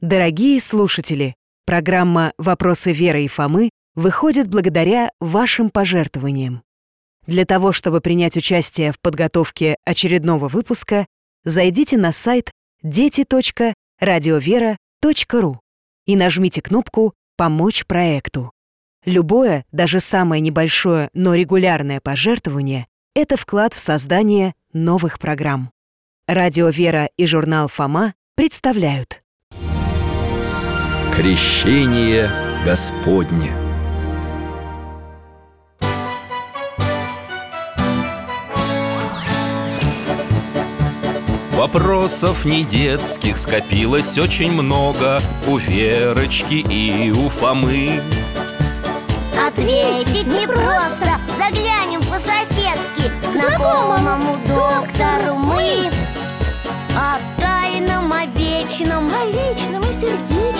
Дорогие слушатели, программа «Вопросы Веры и Фомы» выходит благодаря вашим пожертвованиям. Для того, чтобы принять участие в подготовке очередного выпуска, зайдите на сайт дети.радиовера.ру и нажмите кнопку «Помочь проекту». Любое, даже самое небольшое, но регулярное пожертвование — это вклад в создание новых программ. Радио «Вера» и журнал «Фома» представляют Крещение Господне. Вопросов не детских скопилось очень много У Верочки и у Фомы. Ответить непросто Заглянем по-соседски Знакомому доктору мы. О тайном, о вечном О личном и сердечном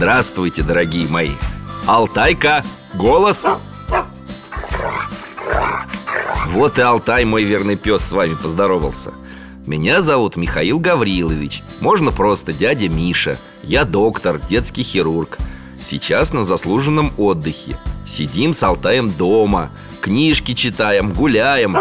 Здравствуйте, дорогие мои. Алтайка, голос. Вот и Алтай, мой верный пес, с вами поздоровался. Меня зовут Михаил Гаврилович. Можно просто дядя Миша. Я доктор, детский хирург. Сейчас на заслуженном отдыхе. Сидим с Алтаем дома. Книжки читаем, гуляем.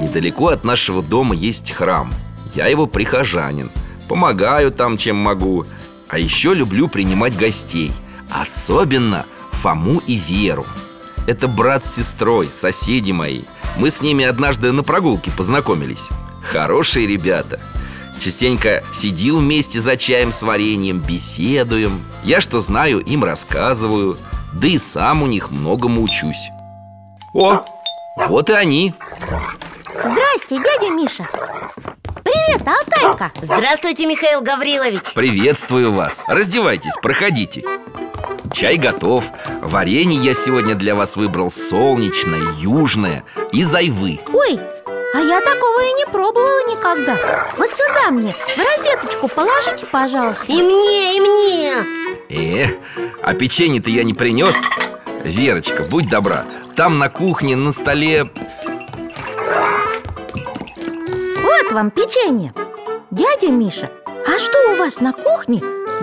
Недалеко от нашего дома есть храм. Я его прихожанин. Помогаю там, чем могу А еще люблю принимать гостей Особенно Фому и Веру. Это брат с сестрой, соседи мои. Мы с ними однажды на прогулке познакомились. Хорошие ребята. Частенько сидим вместе за чаем с вареньем, беседуем. Я что знаю, им рассказываю. Да и сам у них многому учусь. О, вот и они. Здрасте, дядя Миша Привет, Алтайка. Здравствуйте, Михаил Гаврилович. Приветствую вас. Раздевайтесь, проходите. Чай готов. Варенье я сегодня для вас выбрал солнечное, южное и айвы. Ой, а я такого и не пробовала никогда. Вот сюда мне, в розеточку положите, пожалуйста. И мне, и мне. Э, а печенье-то я не принес Верочка, будь добра. Там на кухне на столе Вот вам печенье? Дядя Миша, а что у вас на кухне?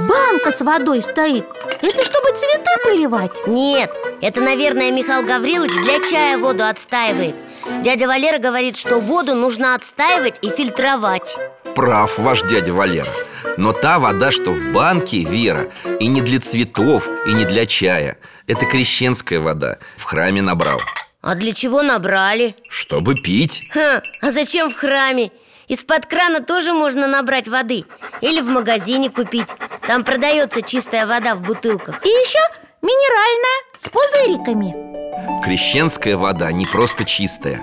Банка с водой стоит. Это чтобы цветы поливать? Нет, это, наверное, Михаил Гаврилович для чая воду отстаивает. Дядя Валера говорит, что воду нужно отстаивать и фильтровать. Прав ваш дядя Валера. Но та вода, что в банке, Вера И не для цветов, и не для чая. Это крещенская вода. В храме набрал. А для чего набрали? Чтобы пить. Ха, а зачем в храме? Из-под крана тоже можно набрать воды. Или в магазине купить. Там продается чистая вода в бутылках. И еще минеральная, с пузыриками. Крещенская вода не просто чистая.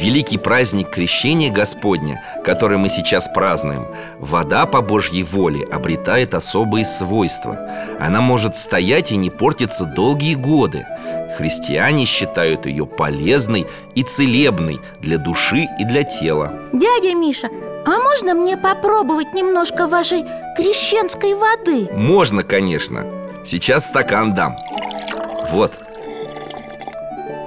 Великий праздник Крещения Господня, который мы сейчас празднуем. Вода по Божьей воле обретает особые свойства. Она может стоять и не портиться долгие годы. Христиане считают ее полезной и целебной для души и для тела. Дядя Миша, а можно мне попробовать немножко вашей крещенской воды? Можно, конечно Сейчас стакан дам. Вот,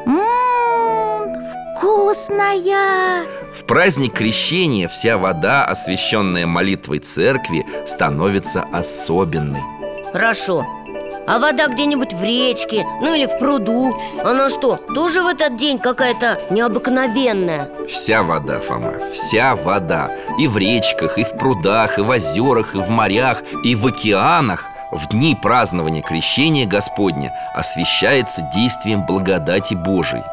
Ммм, вкусная. В праздник крещения вся вода, освященная молитвой церкви, становится особенной. Хорошо. А вода где-нибудь в речке, ну или в пруду? Она что, тоже в этот день какая-то необыкновенная? Вся вода, Фома, вся вода. И в речках, и в прудах, и в озерах, и в морях, и в океанах В дни празднования крещения Господня освящается действием благодати Божией.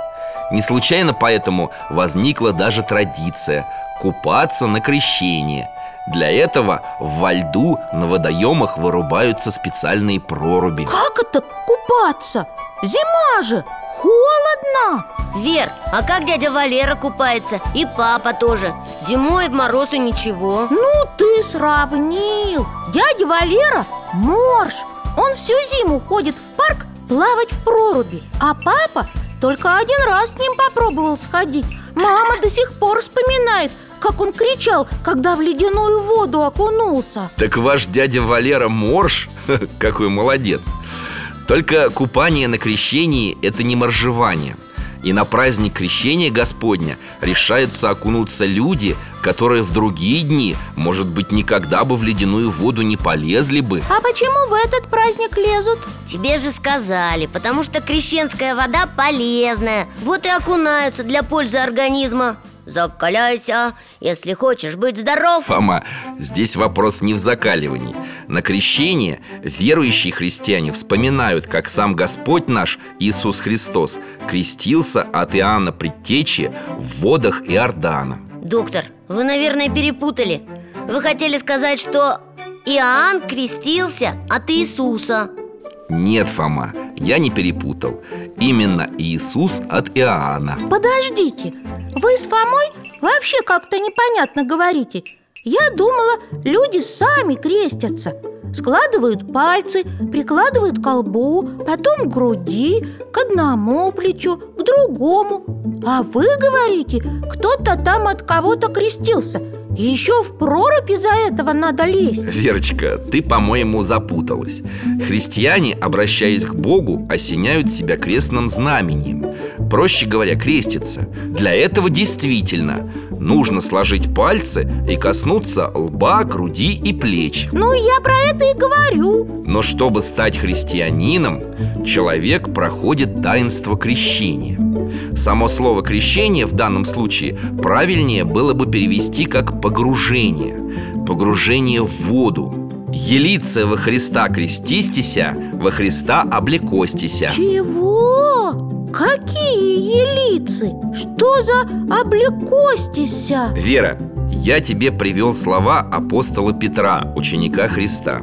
Не случайно поэтому возникла даже традиция купаться на крещение. Для этого во льду на водоемах вырубаются специальные проруби Как это купаться? Зима же, холодно! Вер, а как дядя Валера купается? И папа тоже. Зимой в мороз и ничего. Ну ты сравнил. Дядя Валера морж. Он всю зиму ходит в парк плавать в проруби. А папа только один раз с ним попробовал сходить. Мама до сих пор вспоминает, как он кричал, когда в ледяную воду окунулся. Так ваш дядя Валера морж? Какой молодец Только купание на крещении – это не моржевание. И на праздник крещения Господня решаются окунуться люди, которые в другие дни, может быть, никогда бы в ледяную воду не полезли бы. А почему в этот праздник лезут? Тебе же сказали, потому что крещенская вода полезная. Вот и окунаются для пользы организма Закаляйся, если хочешь быть здоров. Фома, здесь вопрос не в закаливании. На крещение верующие христиане вспоминают, как сам Господь наш, Иисус Христос Крестился от Иоанна Предтечи в водах Иордана. Доктор, вы, наверное, перепутали. Вы хотели сказать, что Иоанн крестился от Иисуса Нет, Фома, я не перепутал. Именно Иисус от Иоанна. Подождите, вы с Фомой вообще как-то непонятно говорите. Я думала, люди сами крестятся. Складывают пальцы, прикладывают к колбу, потом к груди, к одному плечу, к другому. А вы говорите, кто-то там от кого-то крестился и еще в прорубь из-за этого надо лезть. Верочка, ты, по-моему, запуталась. Христиане, обращаясь к Богу, осеняют себя крестным знамением. Проще говоря, креститься Для этого действительно нужно сложить пальцы и коснуться лба, груди и плеч. Ну, я про это и говорю. Но чтобы стать христианином, человек проходит таинство крещения Само слово «крещение» в данном случае правильнее было бы перевести как «погружение» Погружение в воду Елице во Христа крестистися, во Христа облекостися Чего? Какие елицы? Что за облекостися? Вера, я тебе привел слова апостола Петра, ученика Христа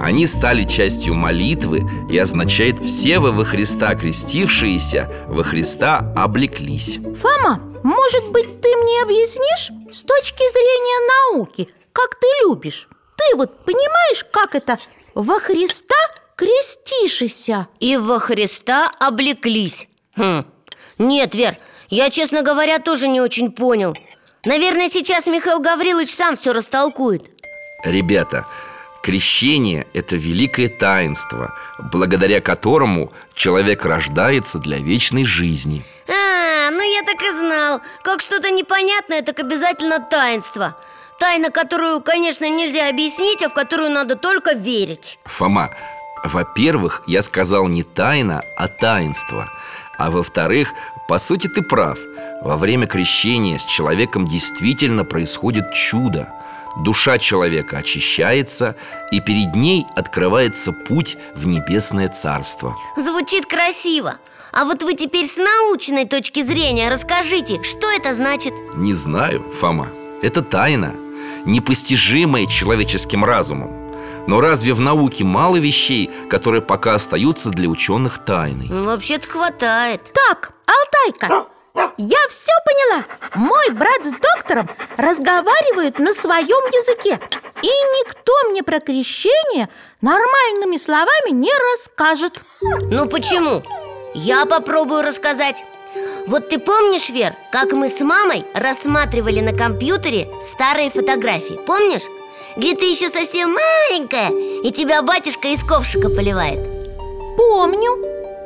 Они стали частью молитвы и означают «все вы во Христа крестившиеся, во Христа облеклись» Фома, может быть, ты мне объяснишь с точки зрения науки, как ты любишь? Ты вот понимаешь, как это во Христа крестишься? И во Христа облеклись хм. Нет, Вер, я, честно говоря, тоже не очень понял Наверное, сейчас Михаил Гаврилович сам все растолкует. Ребята, крещение – это великое таинство, благодаря которому человек рождается для вечной жизни. А, ну я так и знал. Как что-то непонятное, так обязательно таинство. Тайна, которую, конечно, нельзя объяснить, а в которую надо только верить. Фома, во-первых, я сказал не тайна, а таинство. А во-вторых, по сути ты прав. Во время крещения с человеком действительно происходит чудо. Душа человека очищается, и перед ней открывается путь в небесное царство. Звучит красиво. А вот вы теперь с научной точки зрения расскажите, что это значит? Не знаю, Фома, это тайна Непостижимая человеческим разумом. Но разве в науке мало вещей, которые пока остаются для ученых тайной? Ну, Вообще-то хватает. Так, Алтайка, я все поняла. Мой брат с доктором разговаривают на своем языке И никто мне про крещение нормальными словами не расскажет. Ну почему? Я попробую рассказать. Вот ты помнишь, Вер, как мы с мамой рассматривали на компьютере старые фотографии? Помнишь? Где ты еще совсем маленькая И тебя батюшка из ковшика поливает. Помню,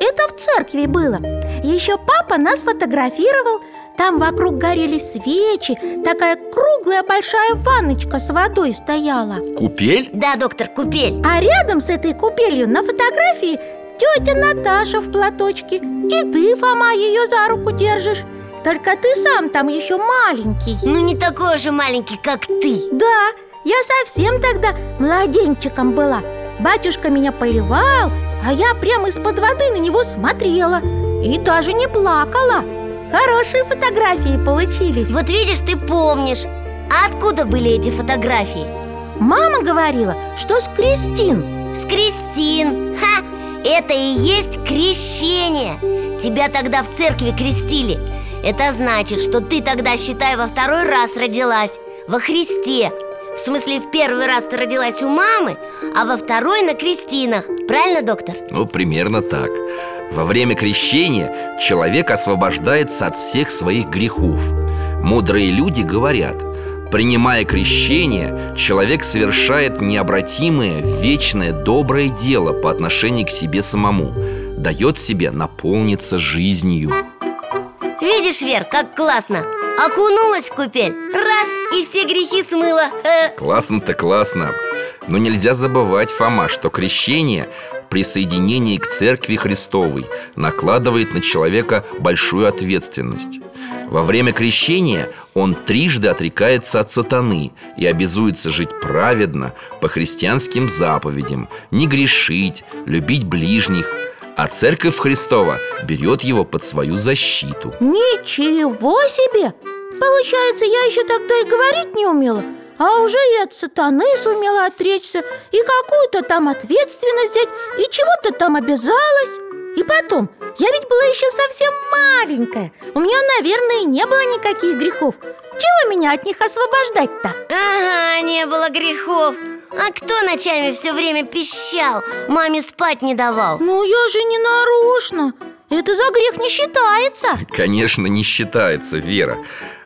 это в церкви было Еще папа нас фотографировал. Там вокруг горели свечи Такая круглая большая ванночка с водой стояла. Купель? Да, доктор, купель. А рядом с этой купелью на фотографии тетя Наташа в платочке. И ты, Фома, ее за руку держишь. Только ты сам там еще маленький. Ну не такой же маленький, как ты. Да, я совсем тогда младенчиком была. Батюшка меня поливал, а я прямо из-под воды на него смотрела И даже не плакала. Хорошие фотографии получились. Вот видишь, ты помнишь. А откуда были эти фотографии? Мама говорила, что с Кристин. С Кристин. Ха! Это и есть крещение. Тебя тогда в церкви крестили. Это значит, что ты тогда, считай, во второй раз родилась. Во Христе. В смысле, в первый раз ты родилась у мамы А во второй на крестинах. Правильно, доктор? Ну, примерно так Во время крещения человек освобождается от всех своих грехов. Мудрые люди говорят – Принимая крещение, человек совершает необратимое, вечное, доброе дело по отношению к себе самому Дает себе наполниться жизнью Видишь, Вер, как классно! Окунулась в купель, раз, и все грехи смыла. Классно-то классно Но нельзя забывать, Фома, что крещение присоединении к Церкви Христовой накладывает на человека большую ответственность. Во время крещения он трижды отрекается от сатаны и обязуется жить праведно по христианским заповедям, не грешить, любить ближних, а Церковь Христова берет его под свою защиту. Ничего себе! Получается, я еще тогда и говорить не умела – а уже и от сатаны сумела отречься И какую-то там ответственность взять И чего-то там обязалась И потом, я ведь была еще совсем маленькая У меня, наверное, не было никаких грехов Чего меня от них освобождать-то? Ага, не было грехов А кто ночами все время пищал? Маме спать не давал Ну, я же не нарочно это за грех не считается. Конечно, не считается, Вера.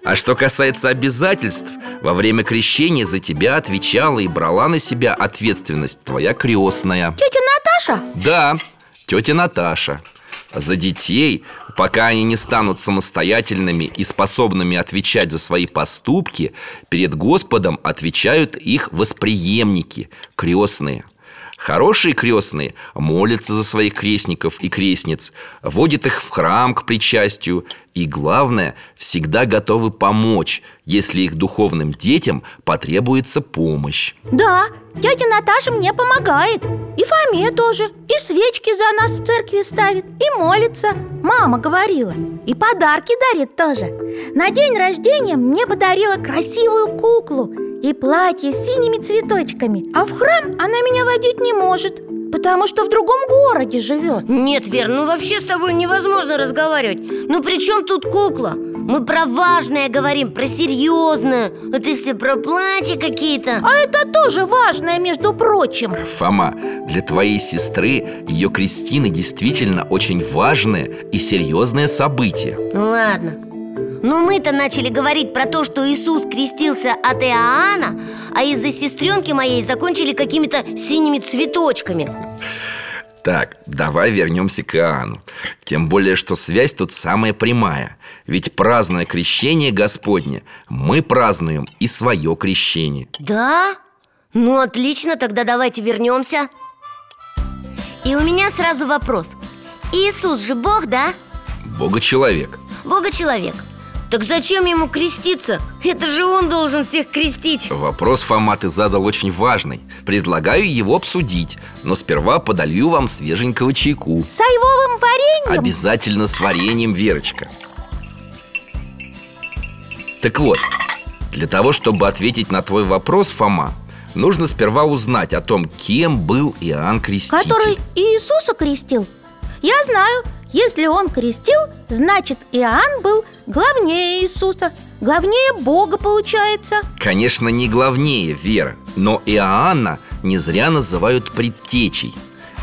А что касается обязательств Во время крещения за тебя отвечала и брала на себя ответственность твоя крестная. Тетя Наташа? Да, тетя Наташа. За детей, пока они не станут самостоятельными и способными отвечать за свои поступки Перед Господом отвечают их восприемники, крестные – Хорошие крестные молятся за своих крестников и крестниц, водят их в храм к причастию и, главное, всегда готовы помочь, если их духовным детям потребуется помощь. Да, тетя Наташа мне помогает. И Фоме тоже И свечки за нас в церкви ставит И молится. Мама говорила И подарки дарит тоже. На день рождения мне подарила красивую куклу и платье с синими цветочками А в храм она меня водить не может Потому что в другом городе живет. Нет, Вер, ну вообще с тобой невозможно разговаривать. Ну при чем тут кукла? Мы про важное говорим, про серьезное А ты все про платья какие-то. А это тоже важное, между прочим. Фома, для твоей сестры ее крестины действительно очень важное и серьезное событие. Ну ладно, но мы-то начали говорить про то, что Иисус крестился от Иоанна А из-за сестренки моей закончили какими-то синими цветочками. Так, давай вернемся к Иоанну. Тем более, что связь тут самая прямая. Ведь празднуя крещение Господне Мы празднуем и свое крещение. Да? Ну, отлично, тогда давайте вернемся. И у меня сразу вопрос. Иисус же Бог, да? Бога-человек Бога-человек так зачем ему креститься? Это же он должен всех крестить. Вопрос, Фома, ты задал очень важный. Предлагаю его обсудить Но сперва подолью вам свеженького чайку. С айвовым вареньем? Обязательно с вареньем, Верочка. Так вот, для того, чтобы ответить на твой вопрос, Фома Нужно сперва узнать о том, кем был Иоанн Креститель. Который Иисуса крестил. Я знаю, если он крестил, значит Иоанн был главнее Иисуса Главнее Бога получается. Конечно, не главнее, Вера Но Иоанна не зря называют предтечей.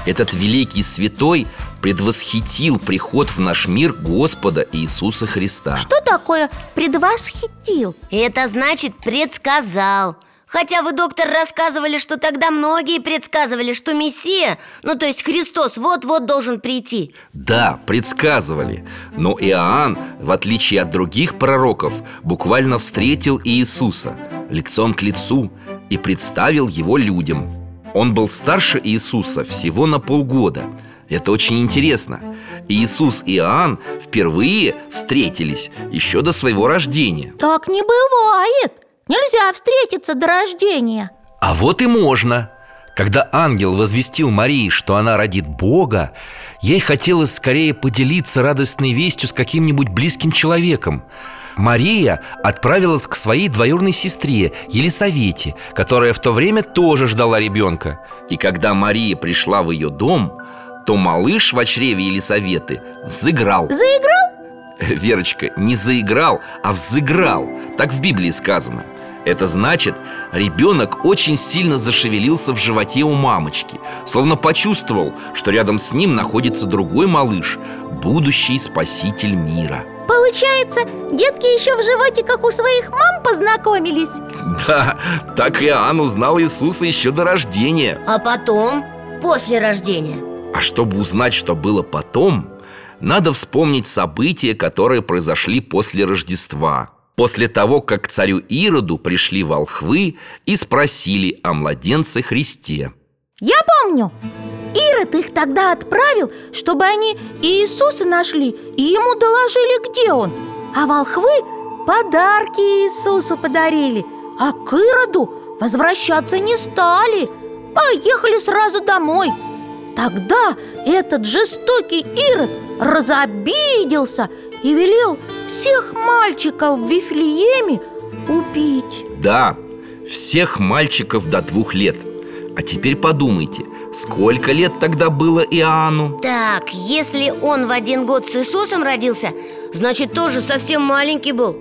Этот великий святой предвосхитил приход в наш мир Господа Иисуса Христа. Что такое предвосхитил? Это значит предсказал Хотя вы, доктор, рассказывали, что тогда многие предсказывали, что Мессия, ну то есть Христос, вот-вот должен прийти. Да, предсказывали. Но Иоанн, в отличие от других пророков, буквально встретил Иисуса лицом к лицу и представил его людям. Он был старше Иисуса всего на полгода. Это очень интересно. Иисус и Иоанн впервые встретились еще до своего рождения. Так не бывает Нельзя встретиться до рождения. А вот и можно. Когда ангел возвестил Марии, что она родит Бога Ей хотелось скорее поделиться радостной вестью с каким-нибудь близким человеком. Мария отправилась к своей двоюродной сестре Елисавете Которая в то время тоже ждала ребенка. И когда Мария пришла в ее дом то малыш в чреве Елисаветы взыграл. Заиграл? Верочка, не заиграл, а взыграл. Так в Библии сказано. Это значит, ребенок очень сильно зашевелился в животе у мамочки Словно почувствовал, что рядом с ним находится другой малыш Будущий спаситель мира. Получается, детки еще в животиках у своих мам познакомились? Да, так Иоанн узнал Иисуса еще до рождения. А потом, после рождения? А чтобы узнать, что было потом Надо вспомнить события, которые произошли после Рождества. После того, как к царю Ироду пришли волхвы и спросили о младенце Христе. Я помню. Ирод их тогда отправил, чтобы они Иисуса нашли и ему доложили, где он. А волхвы подарки Иисусу подарили А к Ироду возвращаться не стали. Поехали сразу домой. Тогда этот жестокий Ирод разобиделся и велел всех мальчиков в Вифлееме убить. Да, всех мальчиков до двух лет. А теперь подумайте, сколько лет тогда было Иоанну? Так, если он в один год с Иисусом родился Значит, тоже совсем маленький был.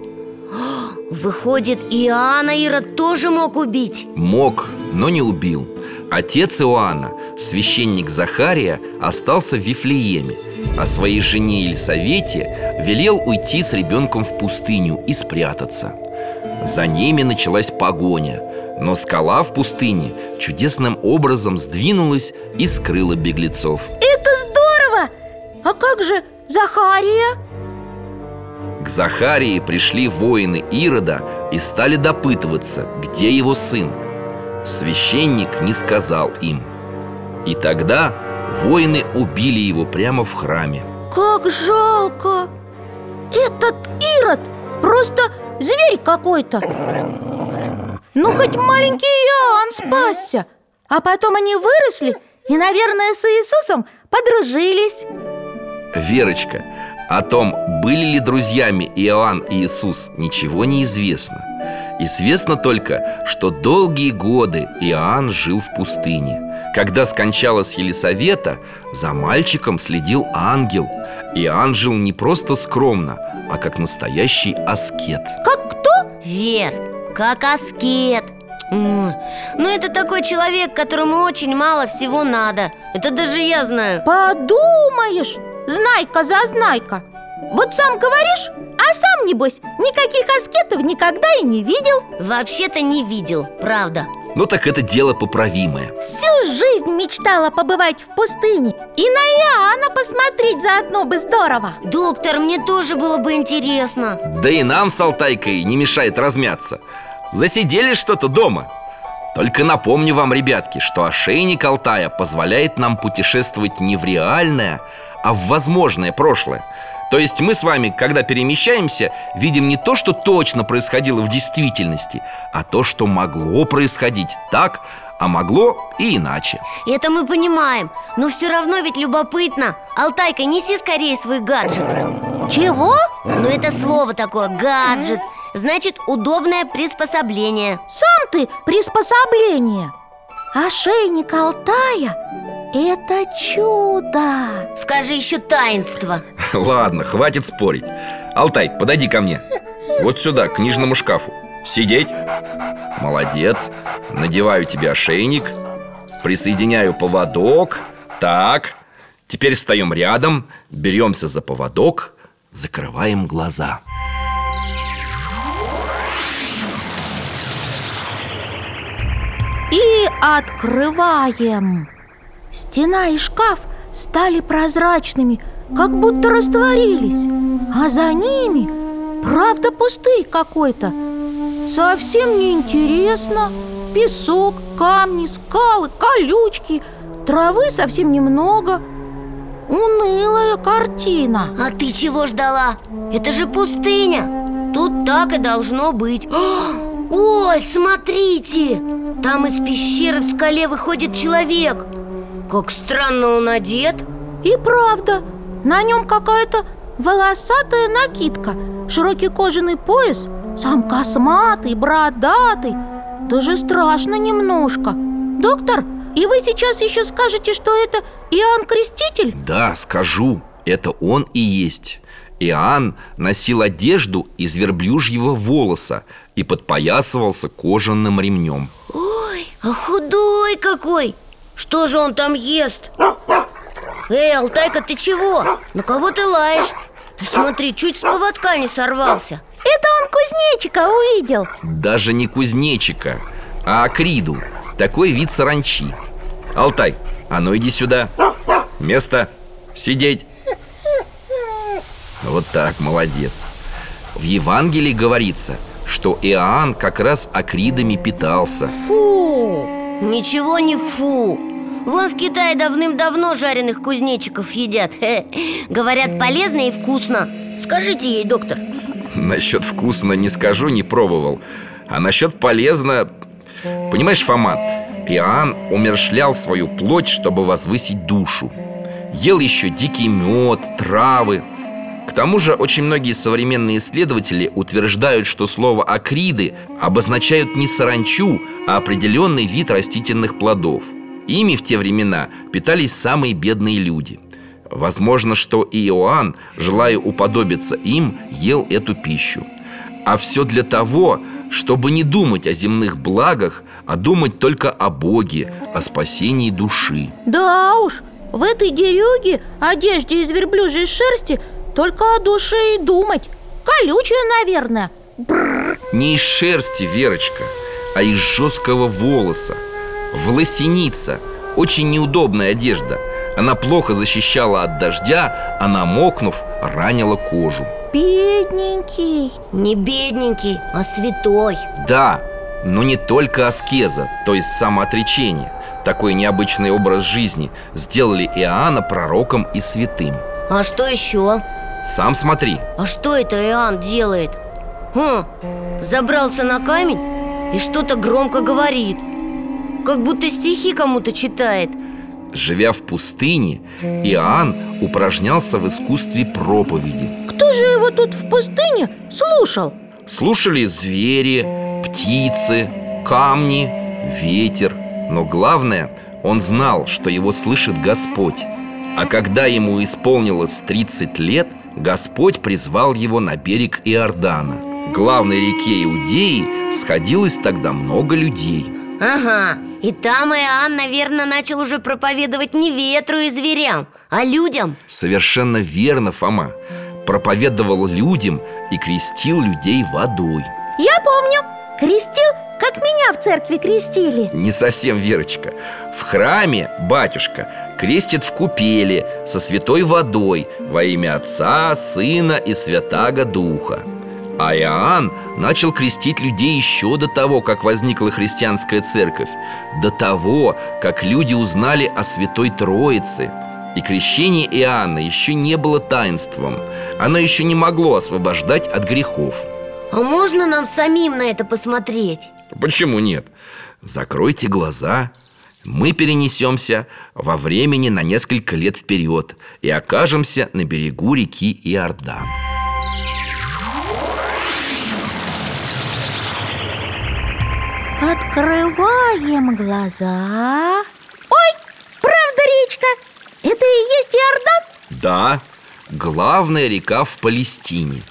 Выходит, Иоанна Ирод тоже мог убить? Мог, но не убил. Отец Иоанна, священник Захария, остался в Вифлееме А своей жене Елисавете велел уйти с ребенком в пустыню и спрятаться За ними началась погоня Но скала в пустыне чудесным образом сдвинулась и скрыла беглецов Это здорово! А как же Захария? К Захарии пришли воины Ирода и стали допытываться, где его сын Священник не сказал им И тогда воины убили его прямо в храме. Как жалко! Этот Ирод просто зверь какой-то. Ну, хоть маленький Иоанн спасся. А потом они выросли и, наверное, с Иисусом подружились. Верочка, о том, были ли друзьями Иоанн и Иисус, ничего не известно. Известно только, что долгие годы Иоанн жил в пустыне Когда скончалась Елисавета, за мальчиком следил ангел. Иоанн жил не просто скромно, а как настоящий аскет. Как кто? Вер, как аскет. М, Ну, это такой человек, которому очень мало всего надо. Это даже я знаю. Подумаешь, знайка за знайка Вот сам говоришь, а сам, небось, никаких аскетов никогда и не видел. Вообще-то не видел, правда. Ну так это дело поправимое. Всю жизнь мечтала побывать в пустыне И на Иоанна посмотреть заодно бы здорово. Доктор, мне тоже было бы интересно. Да и нам с Алтайкой не мешает размяться. Засидели что-то дома. Только напомню вам, ребятки, что ошейник Алтая позволяет нам путешествовать не в реальное, а в возможное прошлое то есть мы с вами, когда перемещаемся, видим не то, что точно происходило в действительности, а то, что могло происходить так, а могло и иначе. Это мы понимаем, но все равно ведь любопытно. Алтайка, неси скорее свой гаджет. Чего? Ну это слово такое, гаджет. Значит, удобное приспособление. Сам ты приспособление. Ошейник Алтая – это чудо! Скажи еще таинство. Ладно, хватит спорить. Алтай, подойди ко мне. Вот сюда, к книжному шкафу. Сидеть? Молодец. Надеваю тебе ошейник. Присоединяю поводок. Так. Теперь встаем рядом Беремся за поводок Закрываем глаза. И открываем Стена и шкаф стали прозрачными, как будто растворились А за ними, правда, пустырь какой-то. Совсем неинтересно. Песок, камни, скалы, колючки Травы совсем немного. Унылая картина. А ты чего ждала? Это же пустыня. Тут так и должно быть. Ой, смотрите! Там из пещеры в скале выходит человек Как странно он одет. И правда, на нем какая-то волосатая накидка Широкий кожаный пояс, сам косматый, бородатый. Даже страшно немножко. Доктор, И вы сейчас еще скажете, что это Иоанн Креститель? Да, скажу, это он и есть. Иоанн носил одежду из верблюжьего волоса и подпоясывался кожаным ремнем Ой, а худой какой! Что же он там ест? Эй, Алтайка, ты чего? На кого ты лаешь? Ты смотри, чуть с поводка не сорвался Это он кузнечика увидел Даже не кузнечика, а акриду Такой вид саранчи Алтай, а ну иди сюда Место, сидеть Вот так, молодец В Евангелии говорится, что Иоанн как раз акридами питался Фу! Ничего не фу. Вон в Китае давным-давно жареных кузнечиков едят. Хе. Говорят, полезно и вкусно. Скажите ей, доктор. Насчет вкусно не скажу, не пробовал. А насчет полезно Понимаешь, Фома, Иоанн умершлял свою плоть, чтобы возвысить душу. Ел еще дикий мед, травы К тому же очень многие современные исследователи утверждают, что слово «акриды» обозначают не саранчу, а определенный вид растительных плодов. Ими в те времена питались самые бедные люди. Возможно, что и Иоанн, желая уподобиться им, ел эту пищу. А все для того, чтобы не думать о земных благах, а думать только о Боге, о спасении души. Да уж, в этой дерюге, одежде из верблюжьей шерсти Только о душе и думать. Колючая, наверное. Не из шерсти, Верочка, а из жесткого волоса. Волосеница – очень неудобная одежда. Она плохо защищала от дождя, а намокнув, ранила кожу. Бедненький. Не бедненький, а святой. Да, но не только аскеза, то есть самоотречение. Такой необычный образ жизни сделали Иоанна пророком и святым. А что еще? Сам смотри, А что это Иоанн делает? Хм, забрался на камень и что-то громко говорит. Как будто стихи кому-то читает. Живя в пустыне, Иоанн упражнялся в искусстве проповеди. Кто же его тут в пустыне слушал? Слушали звери, птицы, камни, ветер. Но главное, он знал, что его слышит Господь. А когда ему исполнилось 30 лет, Господь призвал его на берег Иордана. Главной реке Иудеи сходилось тогда много людей. Ага, и там Иоанн, наверное, начал уже проповедовать не ветру и зверям, а людям. Совершенно верно, Фома. Проповедовал людям и крестил людей водой. Я помню, крестил, как меня в церкви крестили? Не совсем, Верочка. В храме батюшка крестит в купели со святой водой Во имя Отца, Сына и Святаго Духа. А Иоанн начал крестить людей еще до того, как возникла христианская церковь До того, как люди узнали о Святой Троице. И крещение Иоанна еще не было таинством. Оно еще не могло освобождать от грехов. А можно нам самим на это посмотреть? Почему нет? Закройте глаза. Мы перенесемся во времени на несколько лет вперед И окажемся на берегу реки Иордан. Открываем глаза. Ой, правда речка? Это и есть Иордан? Да, главная река в Палестине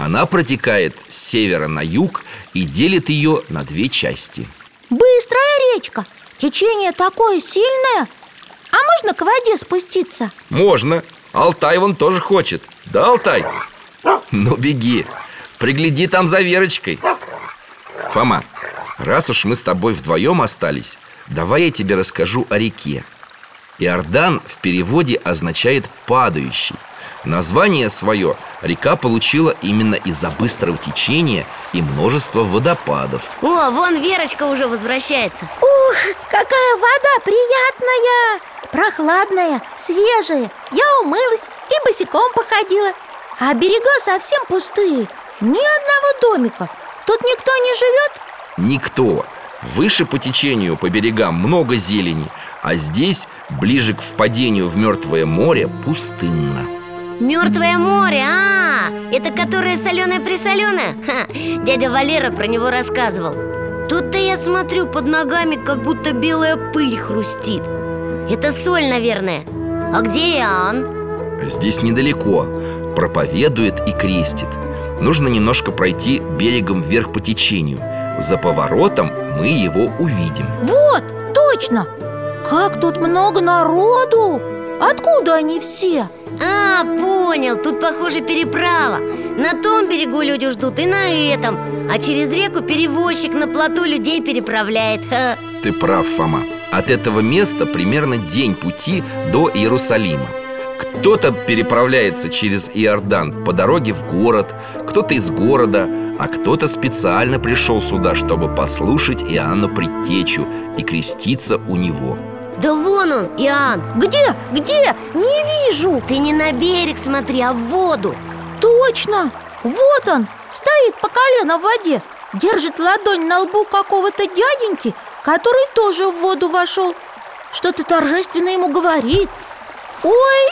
Она протекает с севера на юг и делит ее на две части. Быстрая речка. Течение такое сильное. А можно к воде спуститься? Можно, Алтай вон тоже хочет. Да, Алтай? Ну, беги, пригляди там за Верочкой. Фома, раз уж мы с тобой вдвоем остались Давай я тебе расскажу о реке. Иордан в переводе означает «падающий» Название свое река получила именно из-за быстрого течения и множества водопадов. О, вон Верочка уже возвращается. Ух, какая вода приятная! Прохладная, свежая. Я умылась и босиком походила. А берега совсем пустые. Ни одного домика. Тут никто не живет? Никто. Выше по течению по берегам много зелени А здесь, ближе к впадению в Мертвое море, пустынно Мертвое море, а, это которое соленое-присоленое Ха, Дядя Валера про него рассказывал. Что-то я смотрю под ногами, как будто белая пыль хрустит. Это соль, наверное. А где Иоанн? Здесь недалеко. Проповедует и крестит. Нужно немножко пройти берегом вверх по течению. За поворотом мы его увидим. Вот, точно! Как тут много народу! Откуда они все? А, понял, тут, похоже, переправа. На том берегу люди ждут и на этом. А через реку перевозчик на плоту людей переправляет. Ха. Ты прав, Фома. От этого места примерно день пути до Иерусалима. Кто-то переправляется через Иордан по дороге в город Кто-то из города А кто-то специально пришел сюда, чтобы послушать Иоанна Предтечу И креститься у него Да вон он, Иоанн Где? Где? Не вижу! Ты не на берег смотри, а в воду Точно! Вот он! Стоит по колено в воде Держит ладонь на лбу какого-то дяденьки Который тоже в воду вошел Что-то торжественно ему говорит Ой!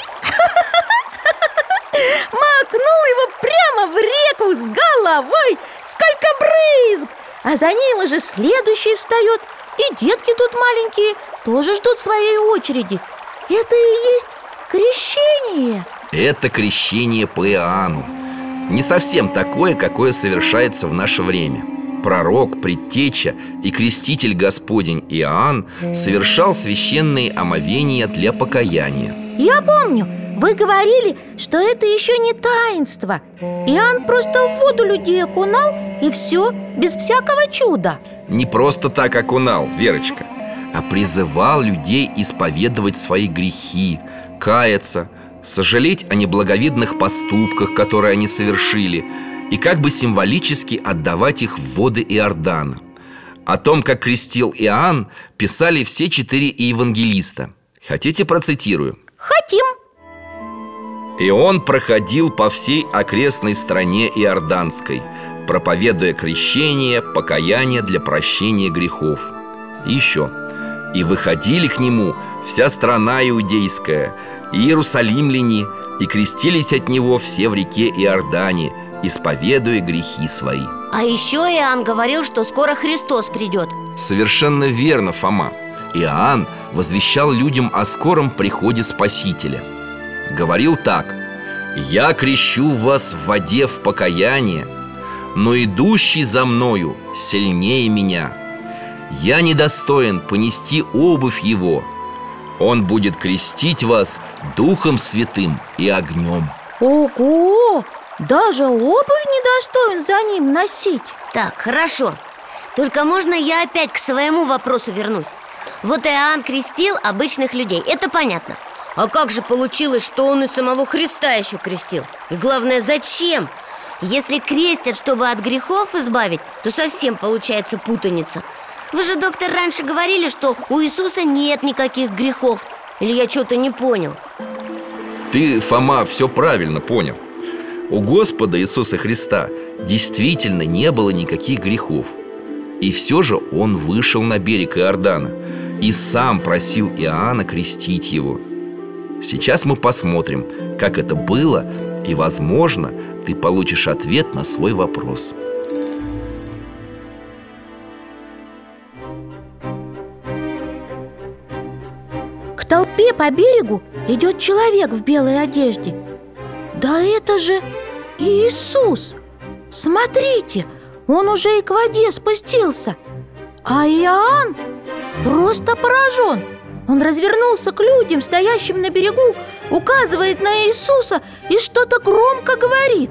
Макнул его прямо в реку с головой Сколько брызг! А за ним уже следующий встает И детки тут маленькие тоже ждут своей очереди. Это и есть крещение. Это крещение по Иоанну. Не совсем такое, какое совершается в наше время. Пророк, предтеча и креститель Господень Иоанн Совершал священные омовения для покаяния. Я помню, вы говорили, что это еще не таинство. Иоанн просто в воду людей окунал И все, без всякого чуда Не просто так окунал, Верочка А призывал людей исповедовать свои грехи Каяться Сожалеть о неблаговидных поступках, которые они совершили И как бы символически отдавать их в воды Иордана. О том, как крестил Иоанн, писали все четыре евангелиста. Хотите процитирую? Хотим. И он проходил по всей окрестной стране Иорданской Проповедуя крещение, покаяние для прощения грехов. И еще И выходили к нему вся страна иудейская И иерусалимляне И крестились от него все в реке Иордане Исповедуя грехи свои А еще Иоанн говорил, что скоро Христос придет Совершенно верно, Фома. Иоанн возвещал людям о скором приходе Спасителя. Говорил так. «Я крещу вас в воде в покаяние, но идущий за мною сильнее меня. Я недостоин понести обувь его. Он будет крестить вас Духом Святым и огнем Ого! Даже обувь недостоин за ним носить. Так, хорошо. Только можно я опять к своему вопросу вернусь? Вот Иоанн крестил обычных людей, это понятно. А как же получилось, что он и самого Христа еще крестил? И главное, зачем? Если крестят, чтобы от грехов избавить, то совсем получается путаница. Вы же, доктор, раньше говорили, что у Иисуса нет никаких грехов. Или я что-то не понял? Ты, Фома, все правильно понял. У Господа Иисуса Христа действительно не было никаких грехов. И все же Он вышел на берег Иордана И сам просил Иоанна крестить его Сейчас мы посмотрим, как это было И, возможно, ты получишь ответ на свой вопрос. К толпе по берегу идет человек в белой одежде. Да это же Иисус! Смотрите, он уже и к воде спустился А Иоанн просто поражен Он развернулся к людям, стоящим на берегу Указывает на Иисуса и что-то громко говорит.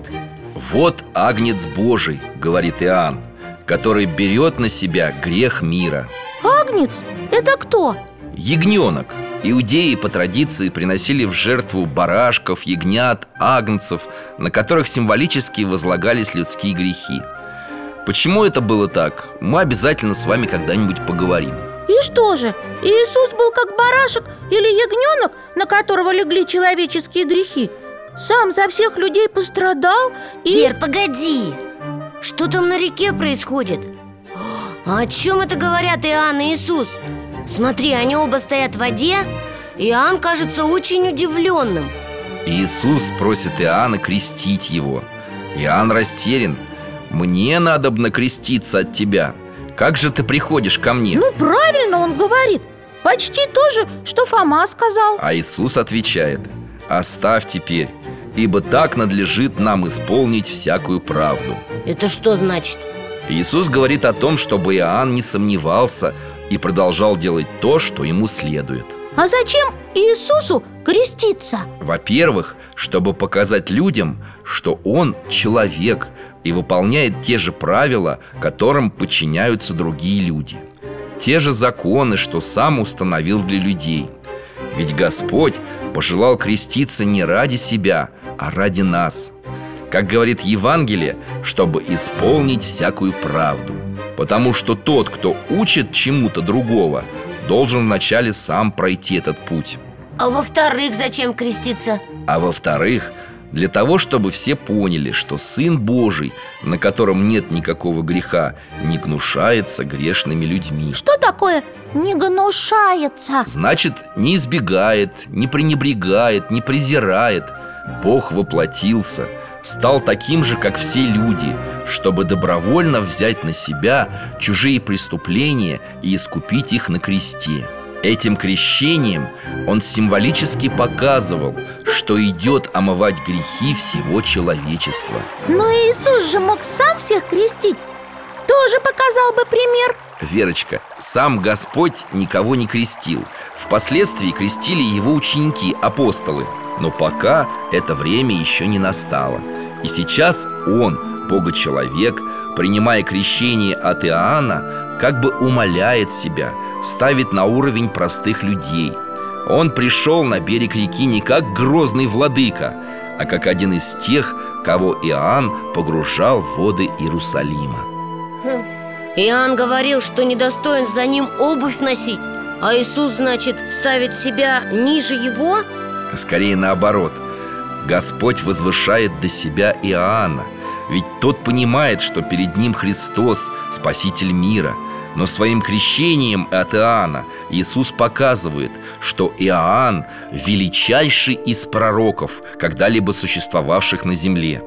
Вот Агнец Божий, говорит Иоанн Который берет на себя грех мира Агнец? Это кто? Ягненок. Иудеи по традиции приносили в жертву барашков, ягнят, агнцев На которых символически возлагались людские грехи. Почему это было так, мы обязательно с вами когда-нибудь поговорим И что же, Иисус был как барашек или ягненок, на которого легли человеческие грехи Сам за всех людей пострадал и... Вер, погоди! Что там на реке происходит? А о чем это говорят Иоанн и Иисус? Смотри, они оба стоят в воде Иоанн кажется очень удивленным Иисус просит Иоанна крестить его Иоанн растерян Мне надобно креститься от тебя как же ты приходишь ко мне? Ну, правильно он говорит Почти то же, что Фома сказал А Иисус отвечает Оставь теперь, ибо так надлежит нам исполнить всякую правду Это что значит? Иисус говорит о том, чтобы Иоанн не сомневался и продолжал делать то, что ему следует А зачем Иисусу креститься? Во-первых, чтобы показать людям, что он человек и выполняет те же правила, которым подчиняются другие люди. Те же законы, что сам установил для людей. Ведь Господь пожелал креститься не ради себя, а ради нас. Как говорит Евангелие, чтобы исполнить всякую правду. Потому что тот, кто учит чему-то другого, должен вначале сам пройти этот путь. А во-вторых, зачем креститься? а во-вторых, для того, чтобы все поняли, что Сын Божий, на котором нет никакого греха, не гнушается грешными людьми. Что такое не гнушается? Значит, не избегает, не пренебрегает, не презирает. Бог воплотился, стал таким же, как все люди, чтобы добровольно взять на себя чужие преступления и искупить их на кресте. Этим крещением он символически показывал, что идет омывать грехи всего человечества. Но Иисус же мог сам всех крестить. Тоже показал бы пример. Верочка, сам Господь никого не крестил. Впоследствии крестили его ученики, апостолы. Но пока это время еще не настало. И сейчас он, Бога-человек, принимая крещение от Иоанна Как бы умоляет себя, ставит на уровень простых людей. Он пришел на берег реки не как грозный владыка А как один из тех, кого Иоанн погружал в воды Иерусалима. Иоанн говорил, что недостоин за ним обувь носить А Иисус, значит, ставит себя ниже его? Скорее наоборот. Господь возвышает до себя Иоанна Ведь тот понимает, что перед ним Христос, Спаситель мира. Но своим крещением от Иоанна Иисус показывает, что Иоанн – величайший из пророков, когда-либо существовавших на земле.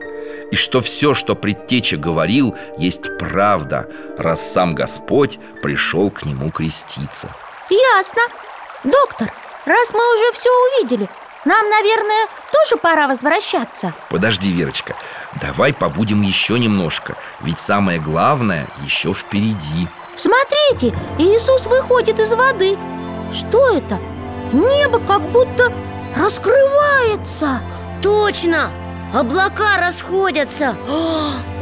И что все, что предтеча говорил, есть правда, раз сам Господь пришел к нему креститься. Ясно. Доктор, раз мы уже все увидели Нам, наверное, тоже пора возвращаться. Подожди, Верочка, давай побудем еще немножко Ведь самое главное еще впереди. Смотрите, Иисус выходит из воды. Что это? Небо как будто раскрывается. Точно! Облака расходятся.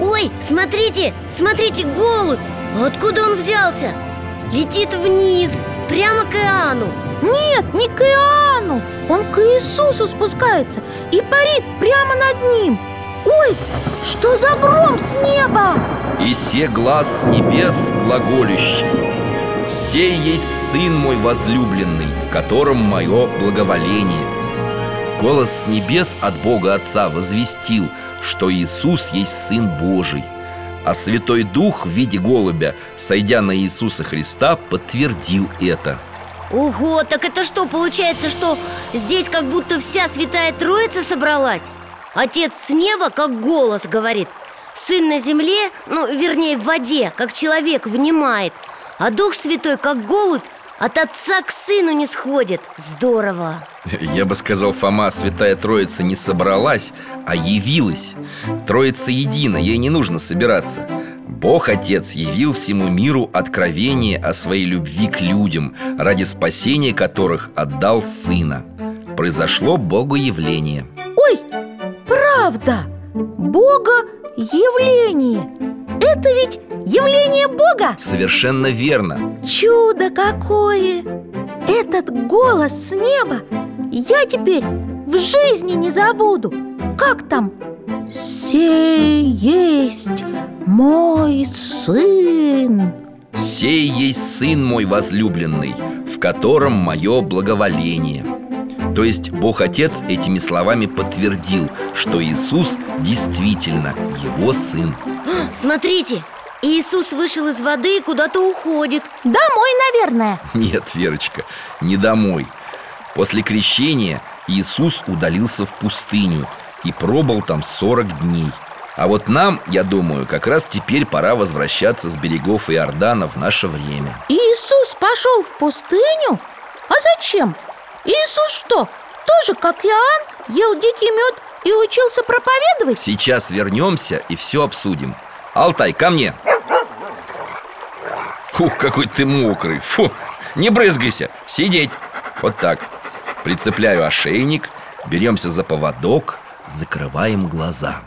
Ой, смотрите, смотрите, голубь! Откуда он взялся? Летит вниз, прямо к Иоанну Нет, не к Иоанну. Он к Иисусу спускается и парит прямо над ним. Ой, что за гром с неба? И се глаз с небес глаголющий. Сей есть Сын мой возлюбленный, в котором мое благоволение. Голос с небес от Бога Отца возвестил, что Иисус есть Сын Божий. А Святой Дух в виде голубя, сойдя на Иисуса Христа, подтвердил это Ого, так это что, получается, что здесь как будто вся Святая Троица собралась? Отец с неба, как голос, говорит. Сын на земле, ну, вернее, в воде, как человек внимает. А Дух Святой, как голубь, от отца к сыну не сходит. Здорово. Я бы сказал, Фома, Святая Троица не собралась, а явилась. Троица едина, ей не нужно собираться Бог Отец явил всему миру откровение о своей любви к людям Ради спасения которых отдал Сына. Произошло Богоявление. Ой, правда! Бога явление! Это ведь явление Бога! Совершенно верно. Чудо какое! Этот голос с неба я теперь в жизни не забуду. Как там? Сей есть мой сын. Сей есть Сын мой возлюбленный, в котором мое благоволение. То есть Бог Отец этими словами подтвердил, что Иисус действительно Его Сын. Смотрите, Иисус вышел из воды и куда-то уходит. Домой, наверное. Нет, Верочка, не домой. После крещения Иисус удалился в пустыню и пробыл там 40 дней. А вот нам, я думаю, как раз теперь пора возвращаться с берегов Иордана в наше время. Иисус пошел в пустыню? А зачем? Иисус что, тоже как Иоанн, ел дикий мед и учился проповедовать? Сейчас вернемся и все обсудим. Алтай, ко мне. Ух, какой ты мокрый. Фу, не брызгайся, сидеть. Вот так. Прицепляю ошейник, беремся за поводок, закрываем глаза.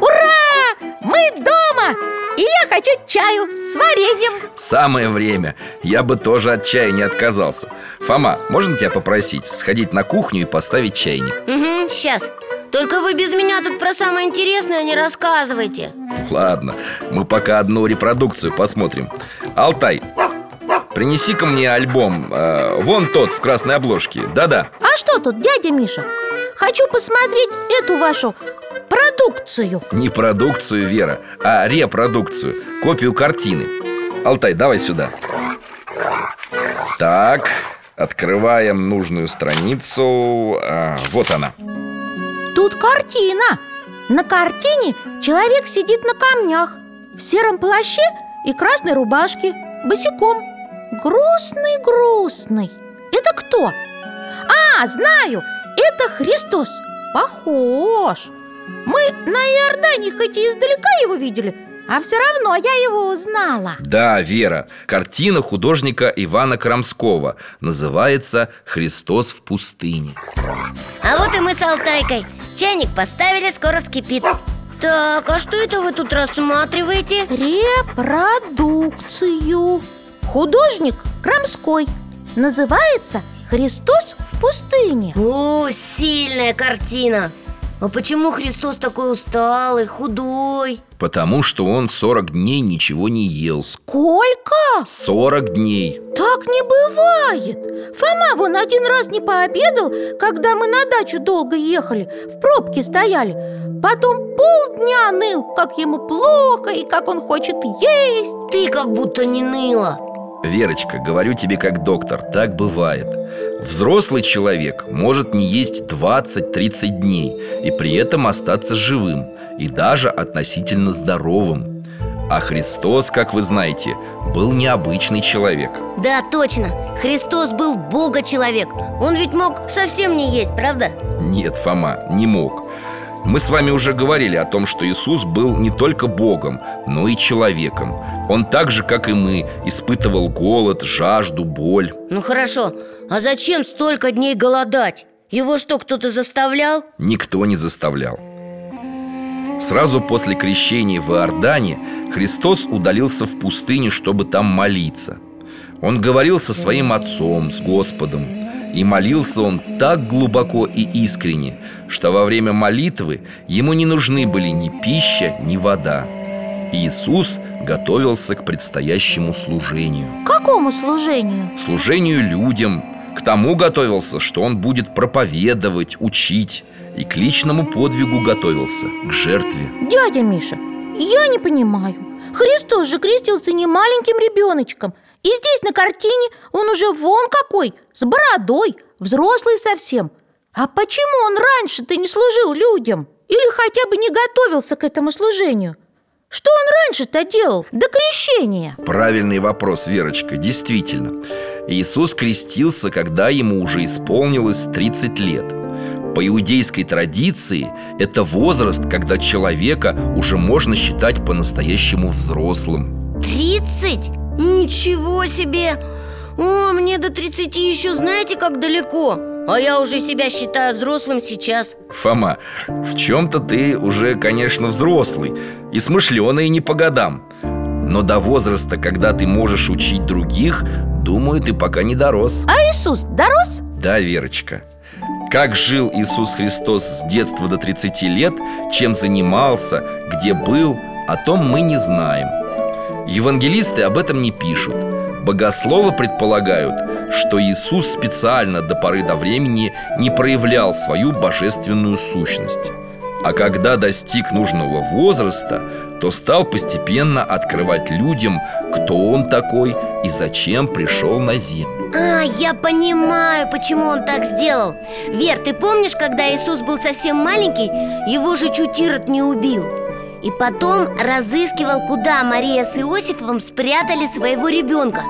Ура! Мы дома! И я хочу чаю с вареньем. Самое время. Я бы тоже от чая не отказался. Фома, можно тебя попросить сходить на кухню и поставить чайник? Угу, сейчас Только вы без меня тут про самое интересное не рассказывайте. Ладно, мы пока одну репродукцию посмотрим. Алтай, принеси-ка мне альбом э, Вон тот в красной обложке Да-да. А что тут, дядя Миша? Хочу посмотреть эту вашу продукцию. Не продукцию, Вера, а репродукцию Копию картины. Алтай, давай сюда. Так, открываем нужную страницу. А, Вот она. Тут картина. На картине человек сидит на камнях В сером плаще и красной рубашке Босиком Грустный-грустный Это кто? А, знаю, это Христос. Похож. Мы на Иордане хоть и издалека его видели А все равно я его узнала. Да, Вера, картина художника Ивана Крамского. Называется «Христос в пустыне» А вот и мы с Алтайкой. Чайник поставили, скоро вскипит. Так, а что это вы тут рассматриваете? Репродукцию Художник Крамской. Называется «Христос в пустыне» О, сильная картина. А почему Христос такой усталый, худой? Потому что он 40 дней ничего не ел. Сколько? 40 дней. Так не бывает. Фома вон один раз не пообедал, когда мы на дачу долго ехали В пробке стояли. Потом полдня ныл, как ему плохо и как он хочет есть. Ты как будто не ныла Верочка, говорю тебе как доктор, так бывает. Взрослый человек может не есть 20-30 дней И при этом остаться живым И даже относительно здоровым. А Христос, как вы знаете, был необычный человек. Да, точно. Христос был Бога-человек. Он ведь мог совсем не есть, правда? Нет, Фома, не мог мы с вами уже говорили о том, что Иисус был не только Богом, но и человеком. Он так же, как и мы, испытывал голод, жажду, боль. Ну хорошо, а зачем столько дней голодать? Его что, кто-то заставлял? Никто не заставлял. Сразу после крещения в Иордане Христос удалился в пустыню, чтобы там молиться. Он говорил со своим отцом, с Господом. И молился он так глубоко и искренне Что во время молитвы ему не нужны были ни пища, ни вода. Иисус готовился к предстоящему служению. Какому служению? Служению людям К тому готовился, что он будет проповедовать, учить И к личному подвигу готовился, к жертве. Дядя Миша, я не понимаю. Христос же крестился не маленьким ребеночком. И здесь на картине он уже вон какой, с бородой, взрослый совсем А почему он раньше-то не служил людям? Или хотя бы не готовился к этому служению? Что он раньше-то делал до крещения? Правильный вопрос, Верочка, действительно Иисус крестился, когда ему уже исполнилось 30 лет По иудейской традиции это возраст, когда человека уже можно считать по-настоящему взрослым 30? Ничего себе! О, мне до 30 еще знаете как далеко А я уже себя считаю взрослым сейчас. Фома, в чем-то ты уже, конечно, взрослый И смышленый не по годам. Но до возраста, когда ты можешь учить других Думаю, ты пока не дорос. А Иисус дорос? Да, Верочка. Как жил Иисус Христос с детства до 30 лет Чем занимался, где был О том мы не знаем. Евангелисты об этом не пишут Богословы предполагают, что Иисус специально до поры до времени не проявлял свою божественную сущность. А когда достиг нужного возраста, то стал постепенно открывать людям, кто он такой и зачем пришел на землю. А, я понимаю, почему он так сделал. Вер, ты помнишь, когда Иисус был совсем маленький, его же чуть Ирод не убил И потом разыскивал, куда Мария с Иосифом спрятали своего ребенка.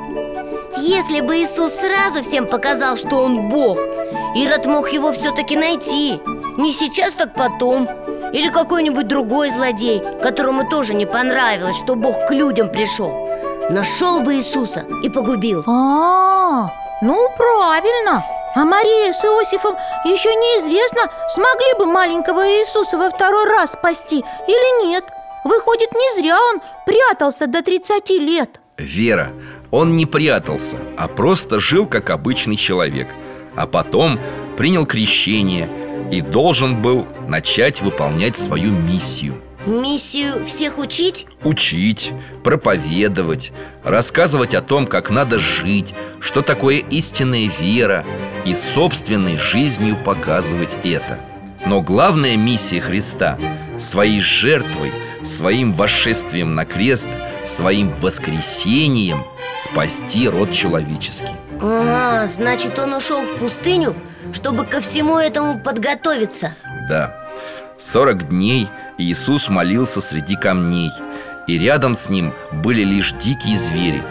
Если бы Иисус сразу всем показал, что он Бог Ирод мог его все-таки найти. Не сейчас, так потом. Или какой-нибудь другой злодей, которому тоже не понравилось, что Бог к людям пришел Нашел бы Иисуса и погубил. А, ну правильно А Мария с Иосифом еще неизвестно, смогли бы маленького Иисуса во второй раз спасти или нет. Выходит, не зря он прятался до 30 лет. Вера, он не прятался, а просто жил как обычный человек. А потом принял крещение и должен был начать выполнять свою миссию Миссию всех учить? Учить, проповедовать, рассказывать о том, как надо жить, что такое истинная вера и собственной жизнью показывать это. Но главная миссия Христа – своей жертвой, своим восшествием на крест, своим воскресением спасти род человеческий. А, значит, он ушел в пустыню, чтобы ко всему этому подготовиться Да, сорок дней Иисус молился среди камней И рядом с ним были лишь дикие звери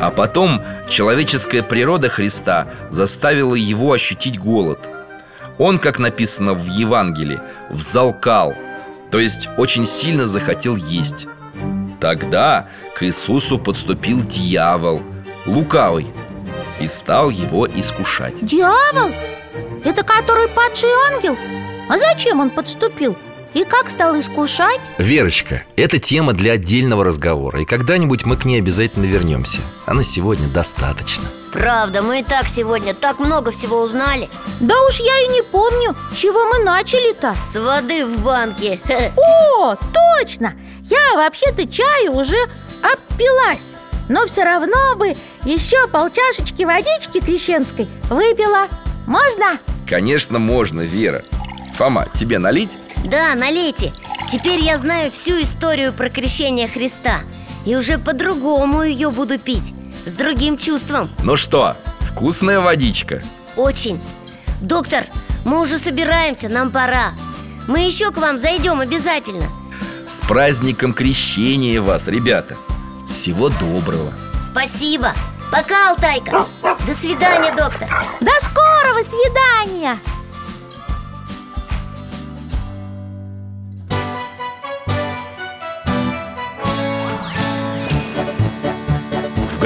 А потом человеческая природа Христа заставила его ощутить голод Он, как написано в Евангелии, взалкал То есть очень сильно захотел есть Тогда к Иисусу подступил дьявол, лукавый И стал его искушать Дьявол? Это который падший ангел? А зачем он подступил? И как стал искушать? Верочка, это тема для отдельного разговора И когда-нибудь мы к ней обязательно вернемся А на сегодня достаточно Правда, мы и так сегодня так много всего узнали Да уж я и не помню, с чего мы начали-то С воды в банке О, точно! Я вообще-то чаю уже опилась Но все равно бы еще полчашечки водички крещенской выпила Можно? Конечно, можно, Вера Фома, тебе налить? Да, налейте. Теперь я знаю всю историю про крещение Христа. И уже по-другому ее буду пить. С другим чувством. Ну что, вкусная водичка? Очень. Доктор, мы уже собираемся, нам пора. Мы еще к вам зайдем обязательно. С праздником крещения вас, ребята. Всего доброго. Спасибо. Пока, Алтайка. До свидания, доктор. До скорого свидания!